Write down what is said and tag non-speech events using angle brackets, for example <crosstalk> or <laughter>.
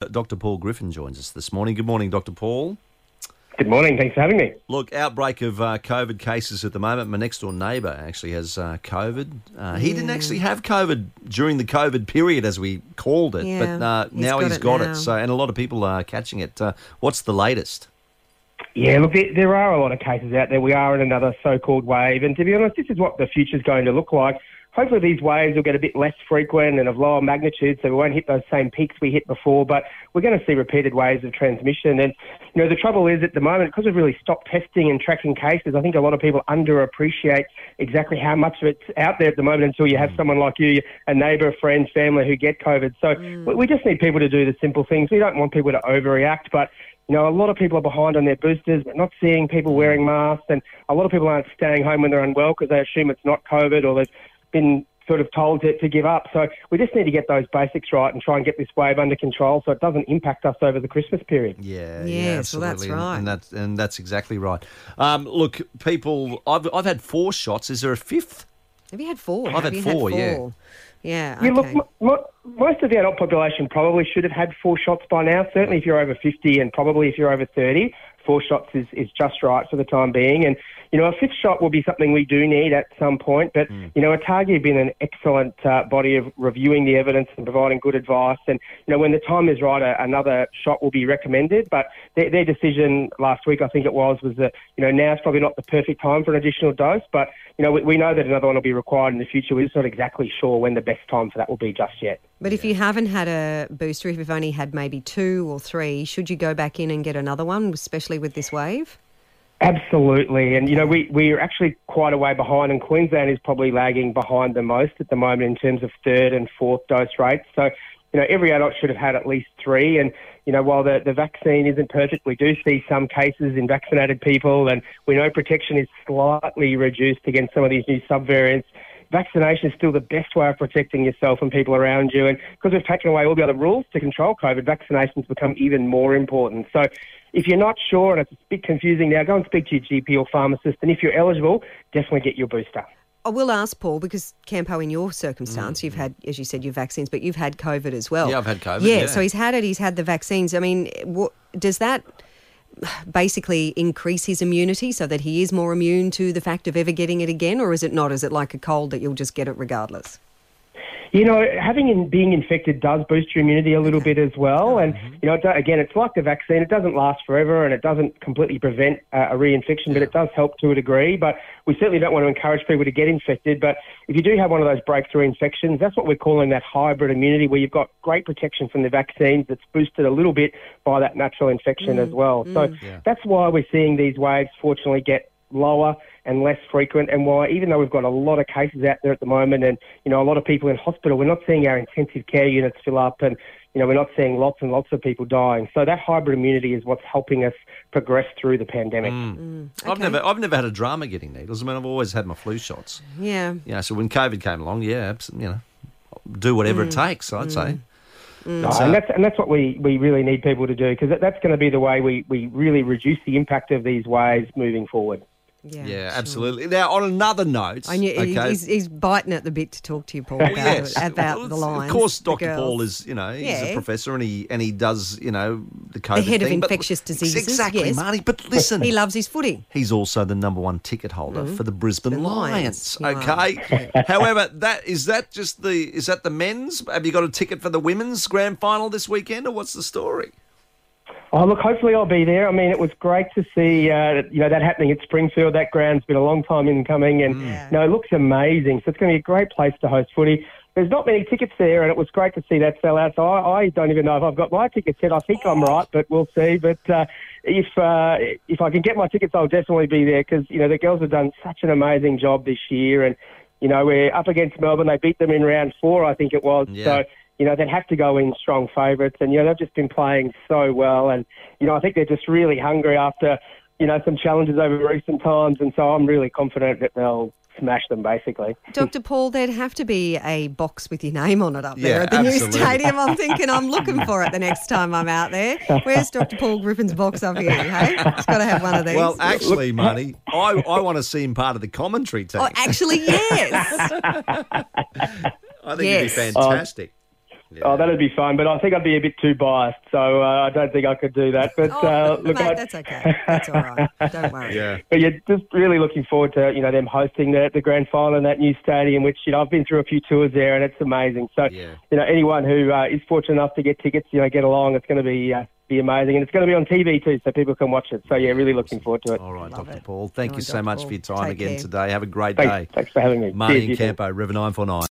Dr. Paul Griffin joins us this morning. Good morning, Dr. Paul. Good morning. Thanks for having me. Look, outbreak of uh, COVID cases at the moment. My next door neighbour actually has uh, COVID. Uh, he didn't actually have COVID during the COVID period, as we called it, Yeah, but uh, he's now got he's it got now. it. So, and a lot of people are catching it. Uh, what's the latest? Yeah, look, there, there are a lot of cases out there. We are in another so-called wave, and to be honest, this is what the future's going to look like. Hopefully, these waves will get a bit less frequent and of lower magnitude, so we won't hit those same peaks we hit before. But we're going to see repeated waves of transmission. And you know, the trouble is at the moment because we've really stopped testing and tracking cases. I think a lot of people underappreciate exactly how much of it's out there at the moment until you have mm. someone like you, a neighbour, a friend, family who get COVID. So mm. we, we just need people to do the simple things. We don't want people to overreact, but you know, a lot of people are behind on their boosters. We're not seeing people mm. wearing masks, and a lot of people aren't staying home when they're unwell because they assume it's not COVID or they've been sort of told to, to give up. So we just need to get those basics right and try and get this wave under control so it doesn't impact us over the Christmas period. Yeah, Yes, yeah, well, absolutely. that's And- right. and, that's and that's exactly right. Um, look, people, I've I've had four shots. Is there a fifth? Have you had four? I've Have had you four, yeah. four? Yeah. Yeah, look, okay. m- mo- most of the adult population probably should have had four shots by now. Certainly, if you're over 50 and probably if you're over 30, four shots is, is just right for the time being. And, you know, a fifth shot will be something we do need at some point. But, you know, ATAGI have been an excellent uh, body of reviewing the evidence and providing good advice. And, you know, when the time is right, a, another shot will be recommended. But their, their decision last week, I think it was, was that, you know, now's probably not the perfect time for an additional dose. But, you know, we, we know that another one will be required in the future. We're just not exactly sure when the best time for that will be just yet. But if you haven't had a booster, if you've only had maybe two or three, should you go back in and get another one, especially with this wave? Absolutely. And, you know, we, we're actually quite a way behind, and Queensland is probably lagging behind the most at the moment in terms of third and fourth dose rates. So, you know, every adult should have had at least three. And, you know, while the, the vaccine isn't perfect, we do see some cases in vaccinated people, and we know protection is slightly reduced against some of these new subvariants. Vaccination is still the best way of protecting yourself and people around you. And because we've taken away all the other rules to control COVID, vaccinations become even more important. So if you're not sure and it's a bit confusing now, go and speak to your GP or pharmacist. And if you're eligible, definitely get your booster. I will ask Paul because Campo, in your circumstance, mm. you've had, as you said, your vaccines, but you've had COVID as well. Yeah, I've had COVID, Yeah, yeah. so he's had it. He's had the vaccines. I mean, what, does that basically increase his immunity so that he is more immune to the fact of ever getting it again, or is it not? Is it like a cold that you'll just get it regardless? You know, having in, being infected does boost your immunity a little bit as well. And, mm-hmm. you know, it again, it's like the vaccine. It doesn't last forever and it doesn't completely prevent uh, a reinfection, but it does help to a degree. But we certainly don't want to encourage people to get infected. But if you do have one of those breakthrough infections, that's what we're calling that hybrid immunity, where you've got great protection from the vaccines that's boosted a little bit by that natural infection as mm, well. So mm. that's why we're seeing these waves, fortunately, get lower and less frequent and why even though we've got a lot of cases out there at the moment and you know a lot of people in hospital we're not seeing our intensive care units fill up and you know we're not seeing lots and lots of people dying so that hybrid immunity is what's helping us progress through the pandemic mm. Mm. I've never I've never had a drama getting needles. I mean, I've always had my flu shots. Yeah. You know, so when COVID came along, yeah, you know, do whatever it mm. takes. I'd say. No, and that's and that's what we, we really need people to do because that, that's going to be the way we, we really reduce the impact of these waves moving forward. Yeah, Yeah, sure. absolutely. Now, on another note, I knew okay, he's, he's biting at the bit to talk to you, Paul, about, yes. about Well, the Lions. Of course, Dr. Paul is, you know, he's a professor and he and he does, you know, the COVID The head of thing, but- infectious diseases, Exactly, yes. Marty. But listen, He loves his footy. He's also the number one ticket holder mm. for the Brisbane The Lions. Lions, Okay. <laughs> However, that is that just the is that the men's? Have you got a ticket for the women's grand final this weekend, or what's the story? Oh, look, hopefully I'll be there. I mean, it was great to see, uh, you know, that happening at Springfield. That ground's been a long time in coming, and Yeah. you know, it looks amazing. So it's going to be a great place to host footy. There's not many tickets there, and it was great to see that sell out. So I, I don't even know if I've got my tickets yet. I think I'm right, but we'll see. But uh, if uh, if I can get my tickets, I'll definitely be there because you know the girls have done such an amazing job this year, and you know we're up against Melbourne. They beat them in round four, I think it was. Yeah. So you know, they'd have to go in strong favourites. And, you know, they've just been playing so well. And, you know, I think they're just really hungry after, you know, some challenges over recent times. And so I'm really confident that they'll smash them, basically. Dr. Paul, there'd have to be a box with your name on it up there Yeah, at the new stadium. I'm thinking I'm looking for it the next time I'm out there. Where's Dr. Paul Griffin's box up here? Hey, it's got to have one of these. Well, actually, Marty, I, I want to see him part of the commentary team. oh, actually, yes. <laughs> I think yes. it'd be fantastic. Oh, that'd be fun, but I think I'd be a bit too biased, so uh, I don't think I could do that. But Oh, uh, look, mate, I- that's okay. That's all right. Don't worry. Yeah. But yeah, just really looking forward to you know them hosting the, the grand final in that new stadium, which you know I've been through a few tours there, and it's amazing. So Yeah. you know anyone who uh, is fortunate enough to get tickets, you know, get along. It's going to be uh, be amazing, and it's going to be on TV too, so people can watch it. So yeah, really looking forward to it. All right, Love Dr. it. Paul. Thank All you right, so Dr. much Paul. for your time Take again care. today. Have a great Thanks, day. thanks for having me. Marty Cheers. Campo, River 949.